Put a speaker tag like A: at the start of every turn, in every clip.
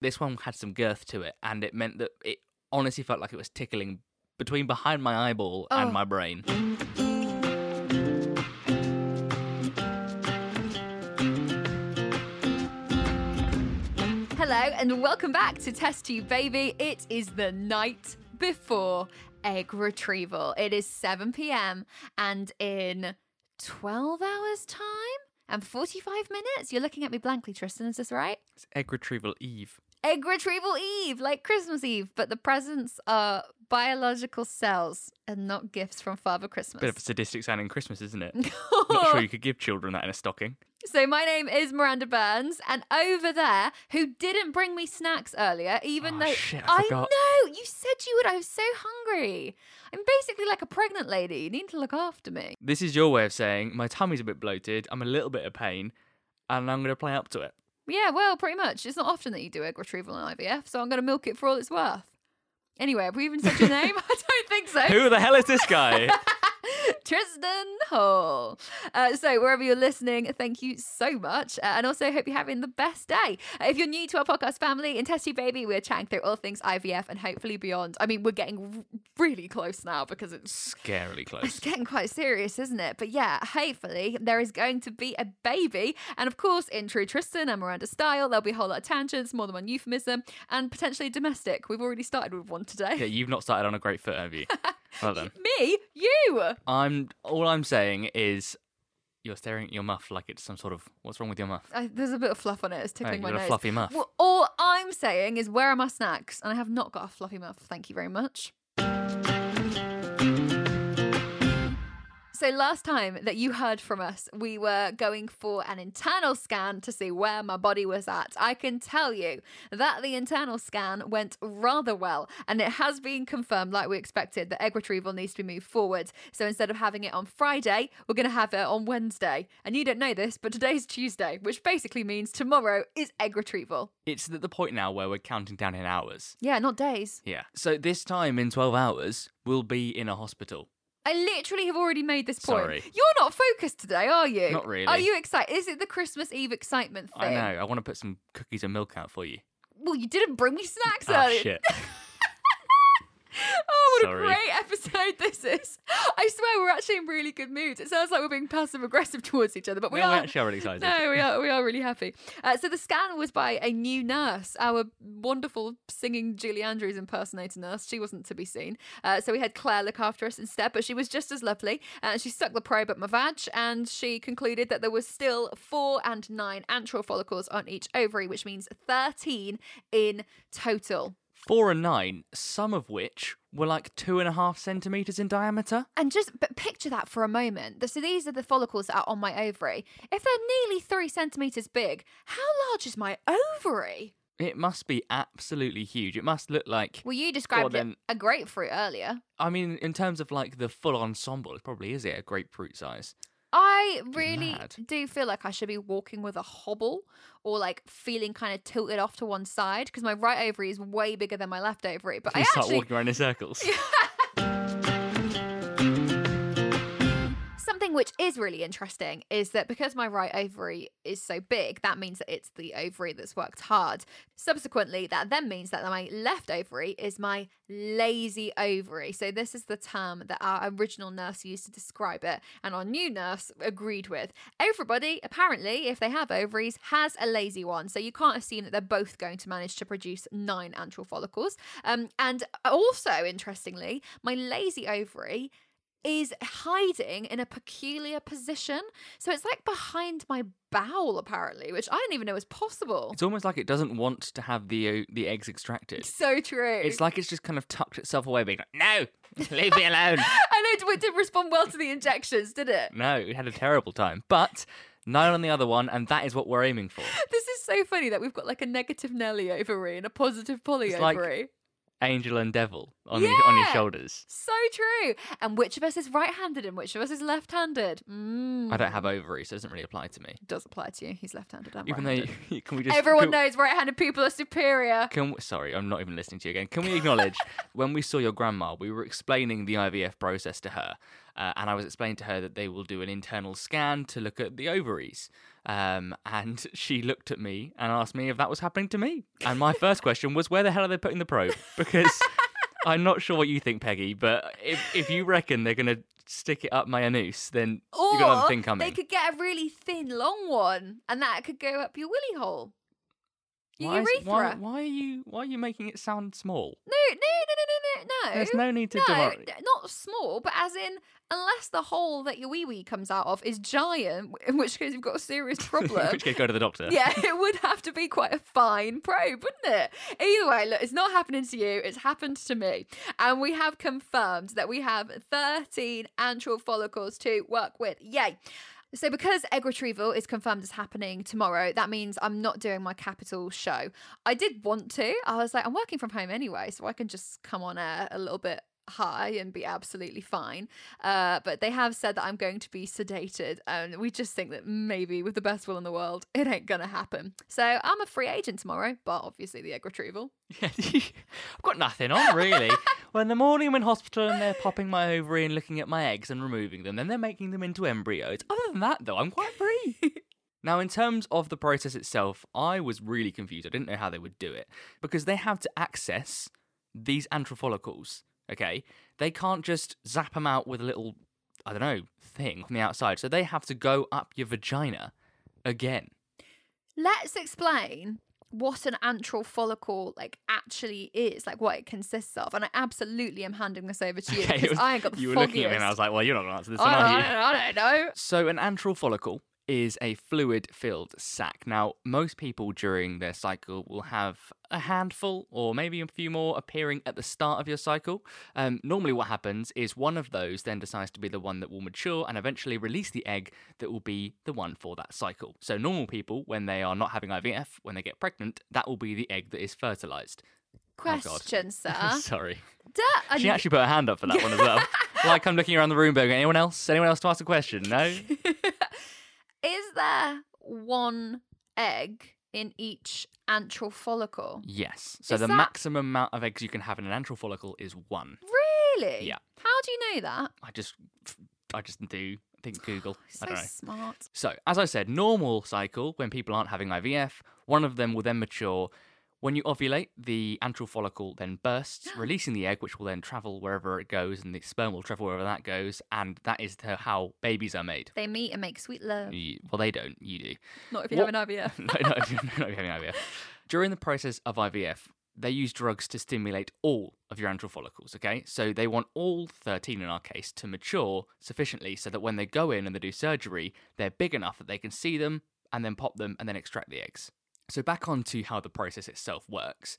A: This one had some girth to it, and it meant that it honestly felt like it was tickling between behind my eyeball
B: Oh.
A: and my brain.
B: Hello and welcome back to Test Tube Baby. It is the night before egg retrieval. It is 7 p.m. and in 12 hours' time and 45 minutes. You're looking at me blankly, Tristan. Is this right?
A: It's egg retrieval Eve.
B: Egg retrieval Eve, like Christmas Eve, but the presents are biological cells and not gifts from Father Christmas.
A: Bit of a sadistic sounding Christmas, isn't it? Not sure you could give children that in a stocking.
B: So my name is Miranda Burns, and over there, who didn't bring me snacks earlier, even
A: Oh,
B: though
A: shit, I forgot.
B: know you said you would. I was so hungry. I'm basically like a pregnant lady. You need to look after me.
A: This is your way of saying my tummy's a bit bloated, I'm a little bit of pain, and I'm going to play up to it.
B: Yeah, well, pretty much. It's not often that you do egg retrieval and IVF, so I'm going to milk it for all it's worth. Anyway, have we even said your name? I don't think so.
A: Who the hell is this guy?
B: Tristan Hall. Uh, so, wherever you're listening, thank you so much. Uh, and also, hope you're having the best day. Uh, if you're new to our podcast family, in Test Tube Baby, we're chatting through all things IVF and hopefully beyond. I mean, we're getting r- really close now because it's.
A: Scarily close.
B: It's getting quite serious, isn't it? But yeah, hopefully there is going to be a baby. And of course, in true Tristan and Miranda style, there'll be a whole lot of tangents, more than one euphemism, and potentially domestic. We've already started with one today.
A: Yeah, you've not started on a great foot, have you? Well done.
B: Me? You?
A: I'm all I'm saying is you're staring at your muff like it's some sort of what's wrong with your muff?
B: I, there's a bit of fluff on it. It's tickling my
A: got a fluffy muff.
B: Well, all I'm saying is, where are my snacks? And I have not got a fluffy muff. Thank you very much. So, last time that you heard from us, we were going for an internal scan to see where my body was at. I can tell you that the internal scan went rather well, and it has been confirmed, like we expected, that egg retrieval needs to be moved forward. So, instead of having it on Friday, we're going to have it on Wednesday. And you don't know this, but today's Tuesday, which basically means tomorrow is egg retrieval.
A: It's at the point now where we're counting down in hours.
B: Yeah, not days.
A: Yeah. So this time in 12 hours, we'll be in a hospital.
B: I literally have already made this point.
A: Sorry.
B: You're not focused today, are you?
A: Not really.
B: Are you excited? Is it the Christmas Eve excitement thing?
A: I know. I want to put some cookies and milk out for you.
B: Well, you didn't bring me snacks
A: Ah,
B: earlier.
A: shit.
B: Oh, what
A: Sorry.
B: a great episode this is. I swear we're actually in really good moods. It sounds like we're being passive aggressive towards each other, but we
A: No, we
B: are.
A: actually are really excited.
B: No, we are we are really happy. Uh, so the scan was by a new nurse, our wonderful singing Julie Andrews impersonator nurse. She wasn't to be seen, uh, so we had Claire look after us instead. But she was just as lovely. Uh, she stuck the probe at my vag, and she concluded that there was still four and nine antral follicles on each ovary, which means thirteen in total.
A: Four and nine, some of which were like two and a half centimeters in diameter.
B: And just but picture that for a moment. So these are the follicles that are on my ovary. If they're nearly three centimeters big, how large is my ovary?
A: It must be absolutely huge. It must look like.
B: Well, you described
A: then-
B: it a grapefruit earlier.
A: I mean, in terms of like the full ensemble, it probably is it a grapefruit size.
B: I really
A: mad.
B: do feel like I should be walking with a hobble or like feeling kind of tilted off to one side because my right ovary is way bigger than my left ovary. But I
A: start
B: actually
A: walking around in circles.
B: thing which is really interesting is that because my right ovary is so big, that means that it's the ovary that's worked hard. Subsequently, that then means that my left ovary is my lazy ovary. So, this is the term that our original nurse used to describe it, and our new nurse agreed with. Everybody, apparently, if they have ovaries, has a lazy one. So, you can't assume that they're both going to manage to produce nine antral follicles. Um, and also, interestingly, my lazy ovary is hiding in a peculiar position. So it's like behind my bowel, apparently, which I didn't even know was possible.
A: It's almost like it doesn't want to have the uh, the eggs extracted.
B: So true.
A: It's like it's just kind of tucked itself away, being like, "No, leave me alone."
B: I know it didn't respond well to the injections, did it?
A: no, it had a terrible time, but nine on the other one, and that is what we're aiming for.
B: This is so funny that we've got like a negative Nelly ovary and a positive Polly
A: It's like-
B: ovary.
A: Angel and devil on your on your shoulders.
B: So true. And which of us is right-handed and which of us is left-handed? Mm.
A: I don't have ovaries, so it doesn't really apply to me.
B: It does apply to you. He's left-handed.
A: Even
B: right-handed.
A: though, can we just
B: Everyone
A: can,
B: knows right-handed people are superior.
A: Can we, sorry, I'm not even listening to you again. Can we acknowledge when we saw your grandma, we were explaining the IVF process to her, uh, and I was explaining to her that they will do an internal scan to look at the ovaries. Um, and she looked at me and asked me if that was happening to me. And my first question was, where the hell are they putting the probe? Because I'm not sure what you think, Peggy, but if if you reckon they're gonna stick it up my anus, then
B: Or
A: you got another thing coming.
B: they could get a really thin, long one, and that could go up your willy hole. Your
A: why, is- why, why are you why are you making it sound small?
B: No, no, no, no, no, no.
A: There's no need to
B: no,
A: demor-
B: not small, but as in, unless the hole that your wee wee comes out of is giant, in which case you've got a serious
A: In
B: problem.
A: which case, go to the doctor.
B: yeah, it would have to be quite a fine probe, wouldn't it? Either way, look, it's not happening to you, it's happened to me. And we have confirmed that we have 13 antral follicles to work with. Yay. So, because egg retrieval is confirmed as happening tomorrow, that means I'm not doing my capital show. I did want to. I was like, I'm working from home anyway, so I can just come on air a little bit high and be absolutely fine. Uh, but they have said that I'm going to be sedated, and we just think that maybe with the best will in the world, it ain't gonna happen. So I'm a free agent tomorrow, but obviously the egg retrieval.
A: Yeah, I've got nothing on really. well, in the morning I'm in hospital and they're popping my ovary and looking at my eggs and removing them. Then they're making them into embryos. Other than that, though, I'm quite free. now, in terms of the process itself, I was really confused. I didn't know how they would do it because they have to access these antral follicles. Okay, they can't just zap them out with a little, I don't know, thing from the outside. So they have to go up your vagina again.
B: Let's explain what an antral follicle like actually is, like what it consists of. And I absolutely am handing this over to you
A: Okay,
B: because
A: was-
B: I ain't got the
A: you were
B: foggiest.
A: looking at me and I was like, well, you're not going to answer this,
B: I
A: one, are you?
B: I I don't know.
A: So, an antral follicle is a fluid filled sac. Now, most people during their cycle will have a handful or maybe a few more appearing at the start of your cycle. Um, normally, what happens is one of those then decides to be the one that will mature and eventually release the egg that will be the one for that cycle. So, normal people, when they are not having IVF, when they get pregnant, that will be the egg that is fertilized. God.
B: Question, sir.
A: Sorry.
B: Duh,
A: She actually put her hand up for that one as well. like I'm looking around the room going, anyone else? Anyone else to ask a question? No?
B: is there one egg in each antral follicle?
A: Yes. So
B: Is
A: the
B: that-
A: maximum amount of eggs you can have in an antral follicle is one.
B: Really?
A: Yeah.
B: How do you know that?
A: I just, I just do. I think Google.
B: So
A: I don't know.
B: smart.
A: So as I said, normal cycle when people aren't having IVF, one of them will then mature. When you ovulate, the antral follicle then bursts, releasing the egg, which will then travel wherever it goes, and the sperm will travel wherever that goes, and that is how babies are made.
B: They meet and make sweet love.
A: You- well, they don't. You do.
B: Not if you
A: What-
B: have an IVF.
A: no, no, if you're not having IVF. During the process of IVF, they use drugs to stimulate all of your antral follicles, okay? So they want all 13 in our case to mature sufficiently so that when they go in and they do surgery, they're big enough that they can see them and then pop them and then extract the eggs. So back on to how the process itself works.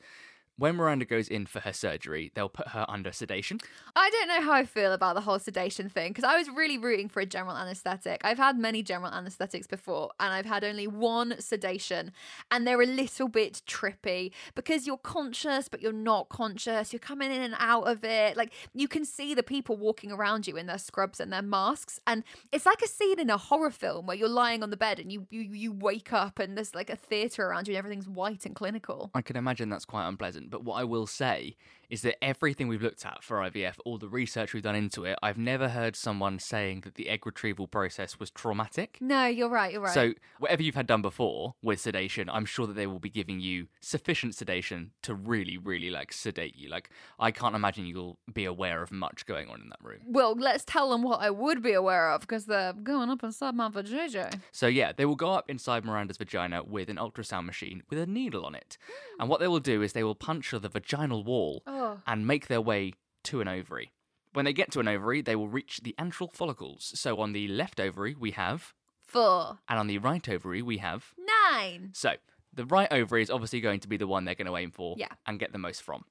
A: When Miranda goes in for her surgery, they'll put her under sedation.
B: I don't know how I feel about the whole sedation thing because I was really rooting for a general anesthetic. I've had many general anesthetics before and I've had only one sedation and they're a little bit trippy because you're conscious but you're not conscious. You're coming in and out of it. Like you can see the people walking around you in their scrubs and their masks and it's like a scene in a horror film where you're lying on the bed and you you, you wake up and there's like a theater around you and everything's white and clinical.
A: I can imagine that's quite unpleasant. But what I will say is that everything we've looked at for IVF, all the research we've done into it, I've never heard someone saying that the egg retrieval process was traumatic.
B: No, you're right. You're right.
A: So, whatever you've had done before with sedation, I'm sure that they will be giving you sufficient sedation to really, really like sedate you. Like, I can't imagine you'll be aware of much going on in that room.
B: well, let's tell them what I would be aware of because they're going up inside my vajayjay.
A: So, yeah, they will go up inside Miranda's vagina with an ultrasound machine with a needle on it. Hmm. And what they will do is they will puncture the vaginal wall
B: Oh. Oh.
A: and make their way to an ovary. When they get to an ovary, they will reach the antral follicles. So, on the left ovary, we have,
B: Four.
A: and on the right ovary, we have
B: Nine.
A: So, the right ovary is obviously going to be the one they're going to aim for
B: Yeah.
A: and get the most from.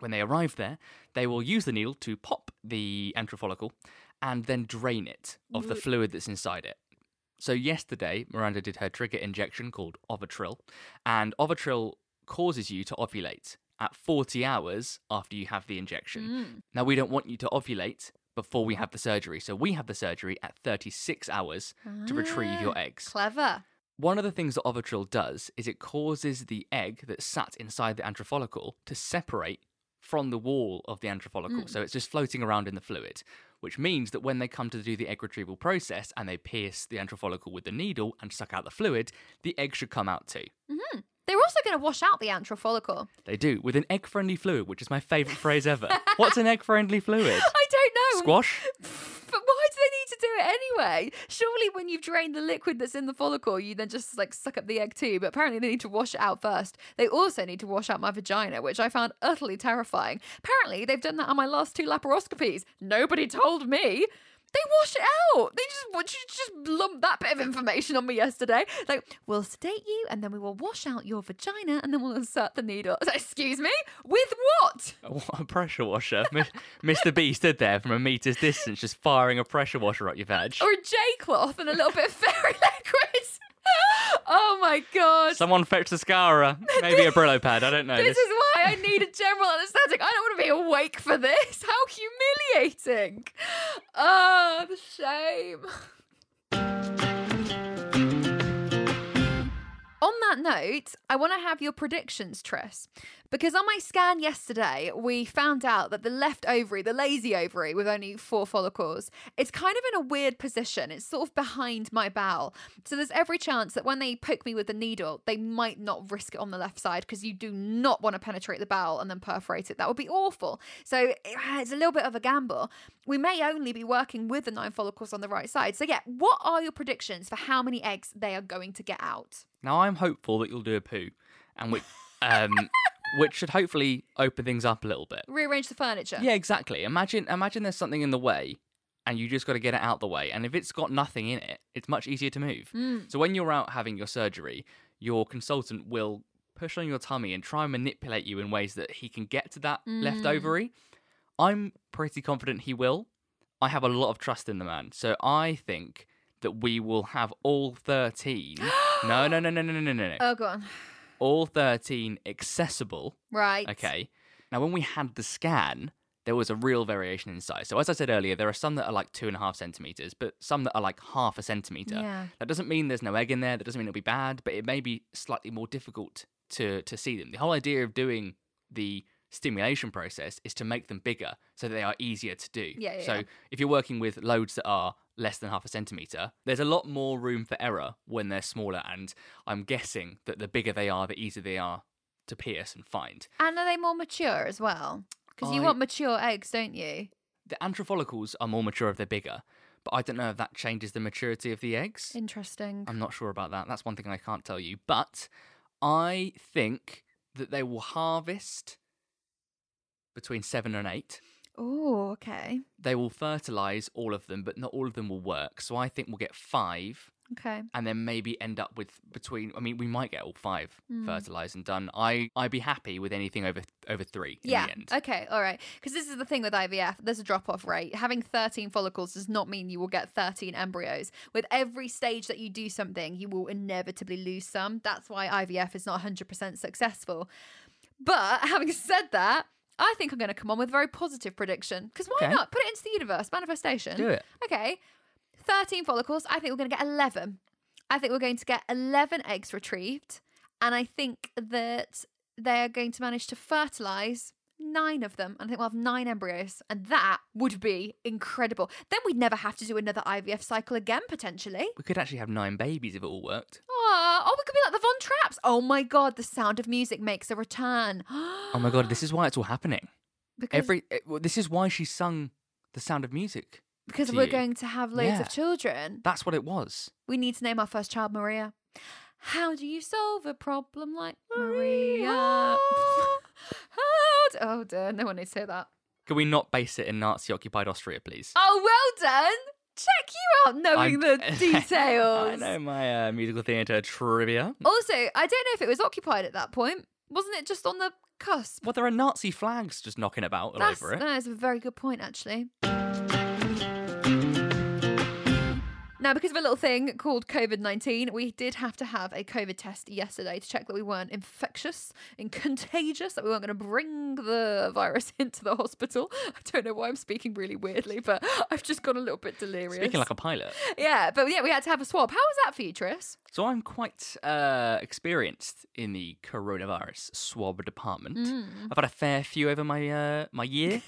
A: When they arrive there, they will use the needle to pop the antral follicle and then drain it of the fluid that's inside it. So, yesterday, Miranda did her trigger injection called Ovitrelle, and Ovitrelle causes you to ovulate at 40 hours after you have the injection. Mm. Now, we don't want you to ovulate before we have the surgery, so we have the surgery at 36 hours to retrieve your ah, eggs.
B: Clever.
A: One of the things that Ovitrelle does is it causes the egg that sat inside the antral follicle to separate from the wall of the antral follicle. Mm. So it's just floating around in the fluid, which means that when they come to do the egg retrieval process and they pierce the antral follicle with the needle and suck out the fluid, the egg should come out too. Mm-hmm.
B: They're also going to wash out the antral follicle.
A: They do, with an egg friendly fluid, which is my favourite phrase ever. What's an egg friendly fluid?
B: I don't know.
A: Squash?
B: But why do they need to do it anyway? Surely, when you've drained the liquid that's in the follicle, you then just like suck up the egg too. But apparently, they need to wash it out first. They also need to wash out my vagina, which I found utterly terrifying. Apparently, they've done that on my last two laparoscopies. Nobody told me. They wash it out. They just what, you just lump that bit of information on me yesterday. Like, we'll sedate you, and then we will wash out your vagina, and then we'll insert the needle. Excuse me, with what?
A: What a pressure washer. Mr. B stood there from a meter's distance just firing a pressure washer at your vag.
B: or a J cloth and a little bit of fairy liquid. Oh my god.
A: Someone fetch the Scara. Maybe a Brillo pad. I don't know.
B: this is why I need a general anaesthetic. I don't want to be awake for this. How humiliating. Oh, the shame. On that note, I want to have your predictions, Triss. Because on my scan yesterday, we found out that the left ovary, the lazy ovary with only four follicles, it's kind of in a weird position. It's sort of behind my bowel. So there's every chance that when they poke me with the needle, they might not risk it on the left side because you do not want to penetrate the bowel and then perforate it. That would be awful. So it's a little bit of a gamble. We may only be working with the nine follicles on the right side. So, yeah, what are your predictions for how many eggs they are going to get out?
A: Now I'm hopeful that you'll do a poo, and which, um, which should hopefully open things up a little bit.
B: Rearrange the furniture.
A: Yeah, exactly. Imagine, imagine there's something in the way, and you just got to get it out the way. And if it's got nothing in it, it's much easier to move. Mm. So when you're out having your surgery, your consultant will push on your tummy and try and manipulate you in ways that he can get to that left mm. ovary. I'm pretty confident he will. I have a lot of trust in the man, so I think that we will have all 13. no, no, no, no, no, no, no, no.
B: Oh, go on.
A: All 13 accessible.
B: Right.
A: Okay. Now, when we had the scan, there was a real variation in size. So, as I said earlier, there are some that are like two and a half centimeters, but some that are like half a centimeter.
B: Yeah.
A: That doesn't mean there's no egg in there. That doesn't mean it'll be bad, but it may be slightly more difficult to to see them. The whole idea of doing the stimulation process is to make them bigger so that they are easier to do.
B: Yeah, yeah,
A: so
B: yeah.
A: if you're working with loads that are less than half a centimeter, there's a lot more room for error when they're smaller. And I'm guessing that the bigger they are, the easier they are to pierce and find.
B: And are they more mature as well? Because you
A: I-
B: want mature eggs, don't you?
A: The antral follicles are more mature if they're bigger, but I don't know if that changes the maturity of the eggs.
B: Interesting.
A: I'm not sure about that. That's one thing I can't tell you. But I think that they will harvest between seven and eight.
B: Oh, okay.
A: They will fertilize all of them, but not all of them will work. So I think we'll get five
B: Okay.
A: and then maybe end up with between I mean we might get all five
B: Hmm.
A: fertilized and done. I I'd be happy with anything over over 3 in
B: yeah.
A: the end.
B: Okay. All right. Because this is the thing with IVF. There's a drop off rate. Having 13 follicles does not mean you will get 13 embryos. With every stage that you do something, you will inevitably lose some. That's why IVF is not 100% successful. But having said that, I think I'm going to come on with a very positive prediction. Because why
A: Okay.
B: not? Put it into the universe. Manifestation.
A: Do it.
B: Okay. 13 follicles. I think we're going to get 11. I think we're going to get 11 eggs retrieved. And I think that they're going to manage to fertilize nine of them. And I think we'll have nine embryos. And that would be incredible. Then we'd never have to do another IVF cycle again, potentially.
A: We could actually have nine babies if it all worked.
B: Aw, oh, we could be like the Von Trapps. Oh my God, the sound of music makes a return.
A: Oh my god, this is why it's all happening.
B: because,
A: Every eh, well, this is why she sung the Sound of Music.
B: because we're
A: you.
B: going to have loads
A: Yeah.
B: of children.
A: That's what it was.
B: We need to name our first child Maria. How do you solve a problem like Maria? D- oh dear, no one needs to hear that.
A: Can we not base it in Nazi occupied Austria, please?
B: Oh, well done. Check you out knowing
A: I'm-
B: the details.
A: I know my uh, musical theatre trivia.
B: Also, I don't know if it was occupied at that point. Wasn't it just on the cusp?
A: Well, there are Nazi flags just knocking about all
B: That's,
A: over it.
B: that is a very good point, actually. Now, because of a little thing called COVID 19, we did have to have a COVID test yesterday to check that we weren't infectious and contagious, that we weren't going to bring the virus into the hospital. I don't know why I'm speaking really weirdly, but I've just gone a little bit delirious.
A: Speaking like a pilot.
B: Yeah, but yeah, we had to have a swab. How was that for you, Tris?
A: So I'm quite uh, experienced in the coronavirus swab department.
B: Mm.
A: I've had a fair few over my uh, my year,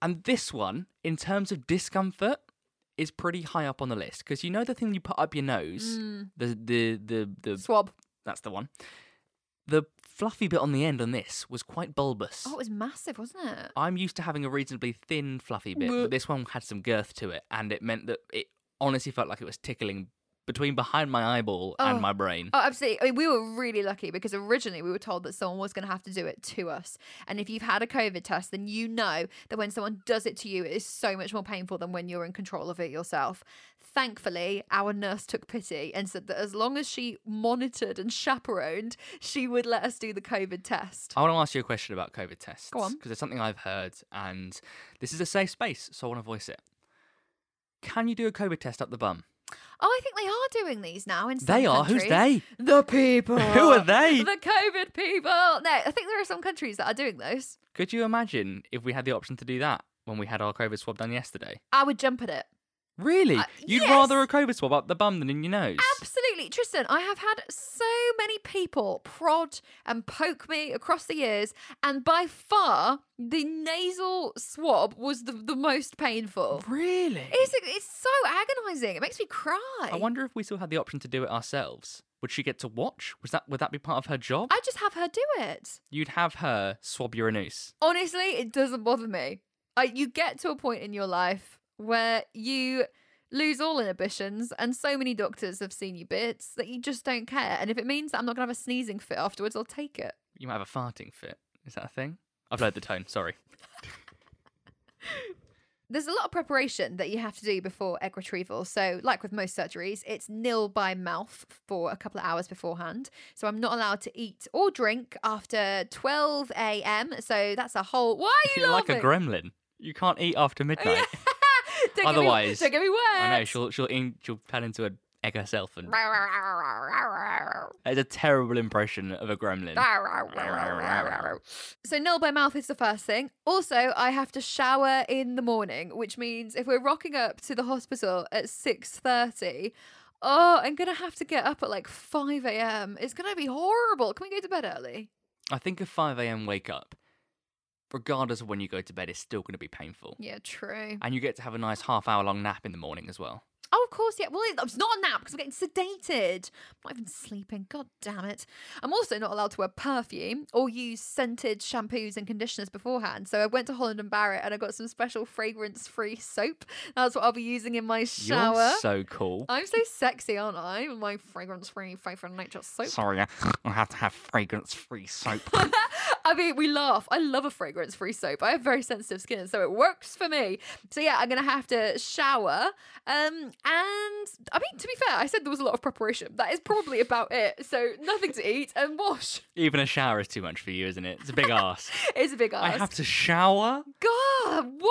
A: and this one, in terms of discomfort, is pretty high up on the list because you know the thing you put up your nose, mm. the the the the
B: Swab.
A: that's the one. The fluffy bit on the end on this was quite bulbous.
B: Oh, it was massive, wasn't it?
A: I'm used to having a reasonably thin, fluffy bit, but this one had some girth to it, and it meant that it honestly felt like it was tickling between behind my eyeball
B: Oh.
A: and my brain.
B: Oh, absolutely. I mean, we were really lucky because originally we were told that someone was going to have to do it to us. And if you've had a COVID test, then you know that when someone does it to you, it is so much more painful than when you're in control of it yourself. Thankfully, our nurse took pity and said that as long as she monitored and chaperoned, she would let us do the COVID test.
A: I want to ask you a question about COVID tests.
B: Go on.
A: Because it's something I've heard, and this is a safe space, so I want to voice it. Can you do a COVID test up the bum?
B: Oh, I think they are doing these now in some
A: They are. Who's
B: countries.
A: they?
B: The people.
A: Who are they?
B: The COVID people. No, I think there are some countries that are doing those.
A: Could you imagine if we had the option to do that when we had our COVID swab done yesterday?
B: I would jump at it.
A: Really?
B: Uh,
A: You'd
B: yes.
A: rather a COVID swab up the bum than in your nose?
B: Absolutely. Tristan, I have had so many people prod and poke me across the years, and by far, the nasal swab was the, the most painful.
A: Really?
B: It's, it's so agonizing. It makes me cry.
A: I wonder if we still had the option to do it ourselves. Would she get to watch? Was that would that be part of her job?
B: I just have her do it.
A: You'd have her swab your anus.
B: Honestly, it doesn't bother me. I, you get to a point in your life where you lose all inhibitions, and so many doctors have seen you bits that you just don't care. And if it means that I'm not going to have a sneezing fit afterwards, I'll take it.
A: You might have a farting fit. Is that a thing? I've lowered the tone. Sorry.
B: There's a lot of preparation that you have to do before egg retrieval. So, like with most surgeries, it's nil by mouth for a couple of hours beforehand. So, I'm not allowed to eat or drink after 12 a.m. So, that's a whole. Why are you
A: You're like a gremlin. You can't eat after midnight.
B: Don't get me-
A: Otherwise-
B: don't get me.
A: I know she'll she'll in, she'll turn into an egg herself, and it's a terrible impression of a gremlin.
B: So nil by mouth is the first thing. Also, I have to shower in the morning, which means if we're rocking up to the hospital at six thirty, oh, I'm gonna have to get up at like five a.m. It's gonna be horrible. Can we go to bed early?
A: I think a 5 a.m. wake up, regardless of when you go to bed, it's still going to be painful.
B: Yeah, true.
A: And you get to have a nice half hour long nap in the morning as well.
B: Oh, of course, yeah. Well, it's not a nap because I'm getting sedated. I'm not even sleeping. God damn it. I'm also not allowed to wear perfume or use scented shampoos and conditioners beforehand. So I went to Holland and Barrett and I got some special fragrance free soap. That's what I'll be using in my shower.
A: You're so cool.
B: I'm so sexy, aren't I? With my fragrance free Faith in Nature soap.
A: Sorry, I I have to have fragrance free soap.
B: I mean, we laugh. I love a fragrance free soap. I have very sensitive skin, so it works for me. So yeah, I'm gonna have to shower. Um, and I mean, to be fair, I said there was a lot of preparation. That is probably about it. So nothing to eat and wash.
A: Even a shower is too much for you, isn't it? It's a big ass.
B: It's a big ask.
A: I have to shower?
B: God, what?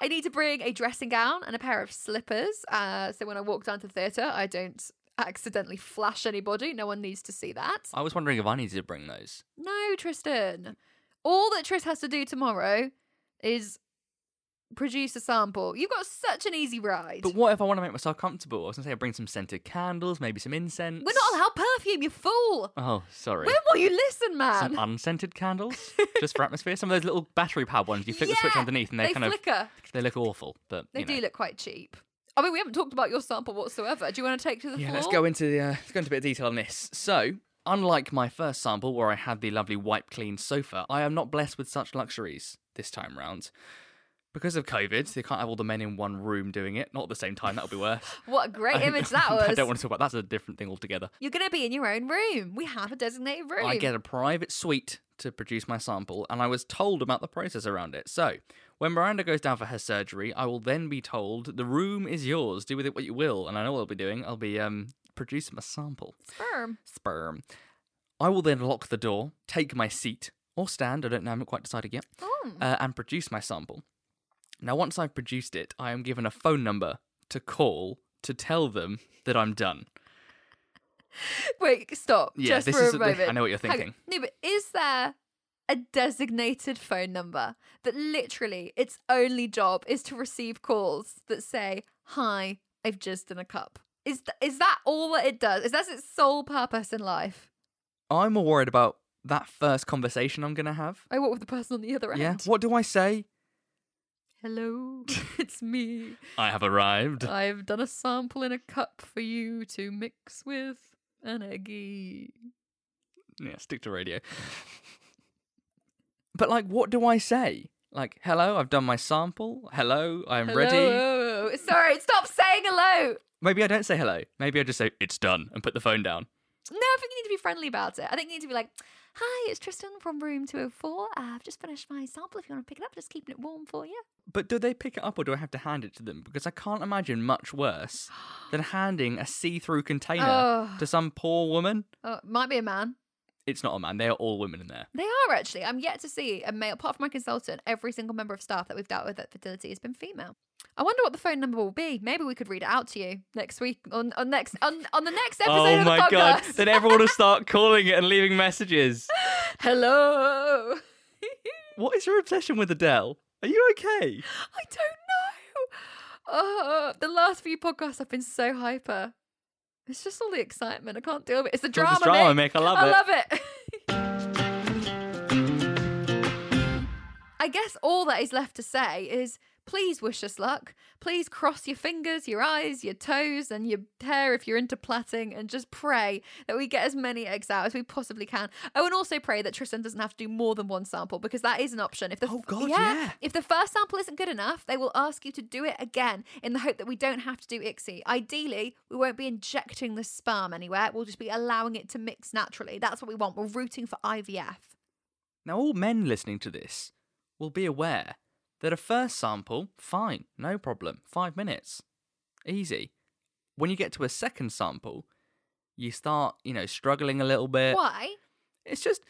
B: I need to bring a dressing gown and a pair of slippers. Uh, so when I walk down to the theatre, I don't accidentally flash anybody. No one needs to see that.
A: I was wondering if I needed to bring those.
B: No, Tristan. All that Tris has to do tomorrow is produce a sample. You've got such an easy ride.
A: But what if I want to make myself comfortable? I was gonna say I bring some scented candles, maybe some incense.
B: We're not allowed perfume, you fool.
A: Oh, sorry.
B: When will you listen, man?
A: Some unscented candles, just for atmosphere. Some of those little battery powered ones. You flick the switch underneath, and they,
B: they
A: kind of
B: flicker.
A: of they look awful. But
B: They do
A: know.
B: look quite cheap. I mean, we haven't talked about your sample whatsoever. Do you want to take to the
A: Yeah,
B: floor?
A: let's go into the, uh, let's go into a bit of detail on this. So, unlike my first sample where I had the lovely wipe clean sofa, I am not blessed with such luxuries this time round. Because of COVID, they can't have all the men in one room doing it. Not at the same time, that would be worse.
B: What a great image that was.
A: I don't want to talk about that's a different thing altogether.
B: You're going to be in your own room. We have a designated room.
A: I get a private suite to produce my sample, and I was told about the process around it. So, when Miranda goes down for her surgery, I will then be told the room is yours. Do with it what you will. And I know what I'll be doing. I'll be um producing my sample.
B: sperm.
A: Sperm. I will then lock the door, take my seat or stand. I don't know. I haven't quite decided yet.
B: Oh.
A: Uh, and produce my sample. Now, once I've produced it, I am given a phone number to call to tell them that I'm done.
B: Wait, stop.
A: Yeah,
B: just
A: this
B: for
A: is
B: a
A: the-
B: moment.
A: I know what you're
B: Hang
A: thinking.
B: No, but is there a designated phone number that literally its only job is to receive calls that say, "Hi, I've just done a cup." Is th- is that all that it does? Is that its sole purpose in life?
A: I'm more worried about that first conversation I'm going to have.
B: I what with the person on the other end?
A: Yeah. What do I say?
B: Hello, it's me.
A: I have arrived.
B: I've done a sample in a cup for you to mix with an eggy.
A: Yeah, stick to radio. but like, what do I say? Like, hello, I've done my sample. Hello, I'm ready.
B: Hello. Sorry, stop saying hello.
A: Maybe I don't say hello. Maybe I just say it's done and put the phone down.
B: No, I think you need to be friendly about it. I think you need to be like, "Hi, it's Tristan from room 204. Uh, I've just finished my sample. If you want to pick it up, just keeping it warm for you."
A: But do they pick it up or do I have to hand it to them? Because I can't imagine much worse than handing a see-through container
B: Oh.
A: to some poor woman.
B: Oh, might be a man.
A: It's not a man. They are all women in there.
B: They are actually. I'm yet to see a male. Apart from my consultant, every single member of staff that we've dealt with at fertility has been female. I wonder what the phone number will be. Maybe we could read it out to you next week on, on next on, on the next episode
A: oh
B: of the
A: my
B: podcast.
A: god! Then everyone will start calling it and leaving messages.
B: Hello.
A: What is your obsession with Adele? Are you okay?
B: I don't know. Uh, the last few podcasts I've been so hyper. It's just all the excitement. I can't deal with it. It's the
A: It's
B: drama,
A: the drama,
B: Mick.
A: Mick. I love
B: I
A: it.
B: I love it. I guess all that is left to say is please wish us luck. Please cross your fingers, your eyes, your toes, and your hair if you're into plaiting, and just pray that we get as many eggs out as we possibly can. Oh, and also pray that Tristan doesn't have to do more than one sample because that is an option. If the
A: Oh, God, yeah.
B: if the first sample isn't good enough, they will ask you to do it again in the hope that we don't have to do ICSI. Ideally, we won't be injecting the sperm anywhere. We'll just be allowing it to mix naturally. That's what we want. We're rooting for IVF.
A: Now, all men listening to this will be aware that a first sample, fine, no problem, five minutes, easy. When you get to a second sample, you start, you know, struggling a little bit.
B: Why?
A: It's just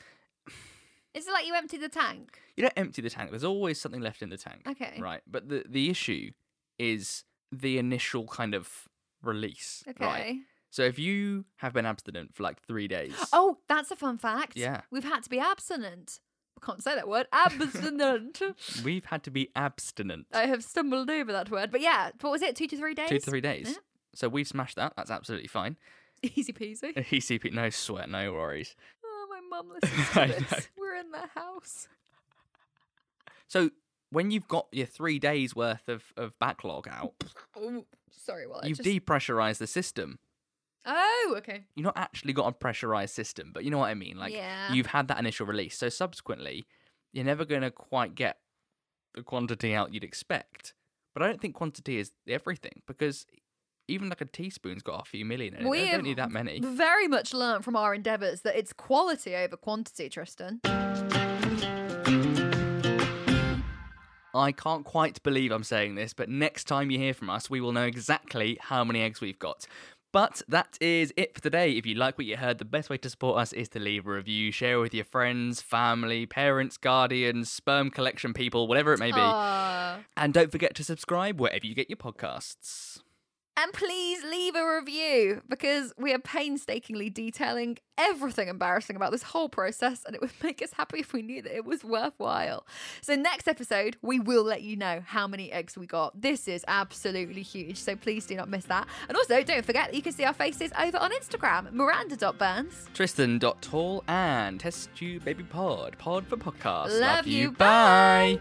B: Is it like you empty the tank?
A: you don't empty the tank. There's always something left in the tank.
B: Okay.
A: Right. But the the issue is the initial kind of release.
B: Okay.
A: Right. So if you have been abstinent for like three days.
B: Oh, that's a fun fact.
A: Yeah.
B: We've had to be abstinent. Can't say that word. Abstinent.
A: We've had to be abstinent.
B: I have stumbled over that word. But yeah, what was it? Two to three days?
A: Two to three days.
B: Yeah.
A: So we've smashed that. That's absolutely fine.
B: Easy peasy.
A: Easy peasy. no sweat, no worries.
B: Oh, my mum listens to this. We're in their house.
A: So when you've got your three days worth of, of backlog out,
B: Oh, sorry. Well, I
A: you've
B: just...
A: depressurized the system.
B: Oh, okay.
A: You've not actually got a pressurized system, but you know what I mean. Like
B: Yeah.
A: you've had that initial release. So subsequently, you're never going to quite get the quantity out you'd expect. But I don't think quantity is everything because even like a teaspoon's got a few million in it.
B: We
A: I don't need that many.
B: Very much learned from our endeavours that it's quality over quantity, Tristan.
A: I can't quite believe I'm saying this, but next time you hear from us, we will know exactly how many eggs we've got. But that is it for today. If you like what you heard, the best way to support us is to leave a review, share with your friends, family, parents, guardians, sperm collection people, whatever it may be.
B: Aw.
A: And don't forget to subscribe wherever you get your podcasts.
B: And please leave a review because we are painstakingly detailing everything embarrassing about this whole process, and it would make us happy if we knew that it was worthwhile. So, next episode, we will let you know how many eggs we got. This is absolutely huge, so please do not miss that. And also, don't forget that you can see our faces over on Instagram Miranda.burns.
A: Tristan.tall and Test Tube Baby Pod. Pod for podcast.
B: Love you.
A: Bye.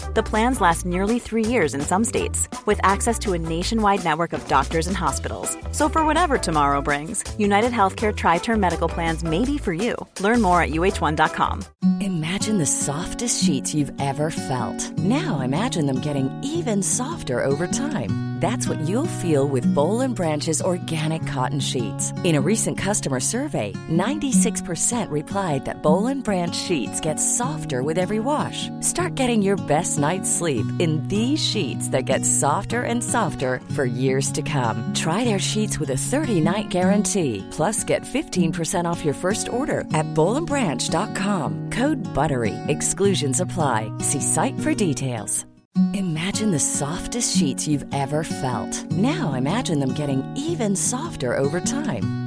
C: The plans last nearly three years in some states, with access to a nationwide network of doctors and hospitals. So, for whatever tomorrow brings, United Healthcare Tri Term Medical Plans may be for you. Learn more at uh1.com.
D: Imagine the softest sheets you've ever felt. Now imagine them getting even softer over time. That's what you'll feel with Boll and Branch's organic cotton sheets. In a recent customer survey, 96% replied that Boll and Branch sheets get softer with every wash. Start getting your best night's sleep in these sheets that get softer and softer for years to come. Try their sheets with a 30-night guarantee. Plus, get 15% off your first order at bollandbranch.com. Code BUTTERY. Exclusions apply. See site for details. Imagine the softest sheets you've ever felt. Now imagine them getting even softer over time.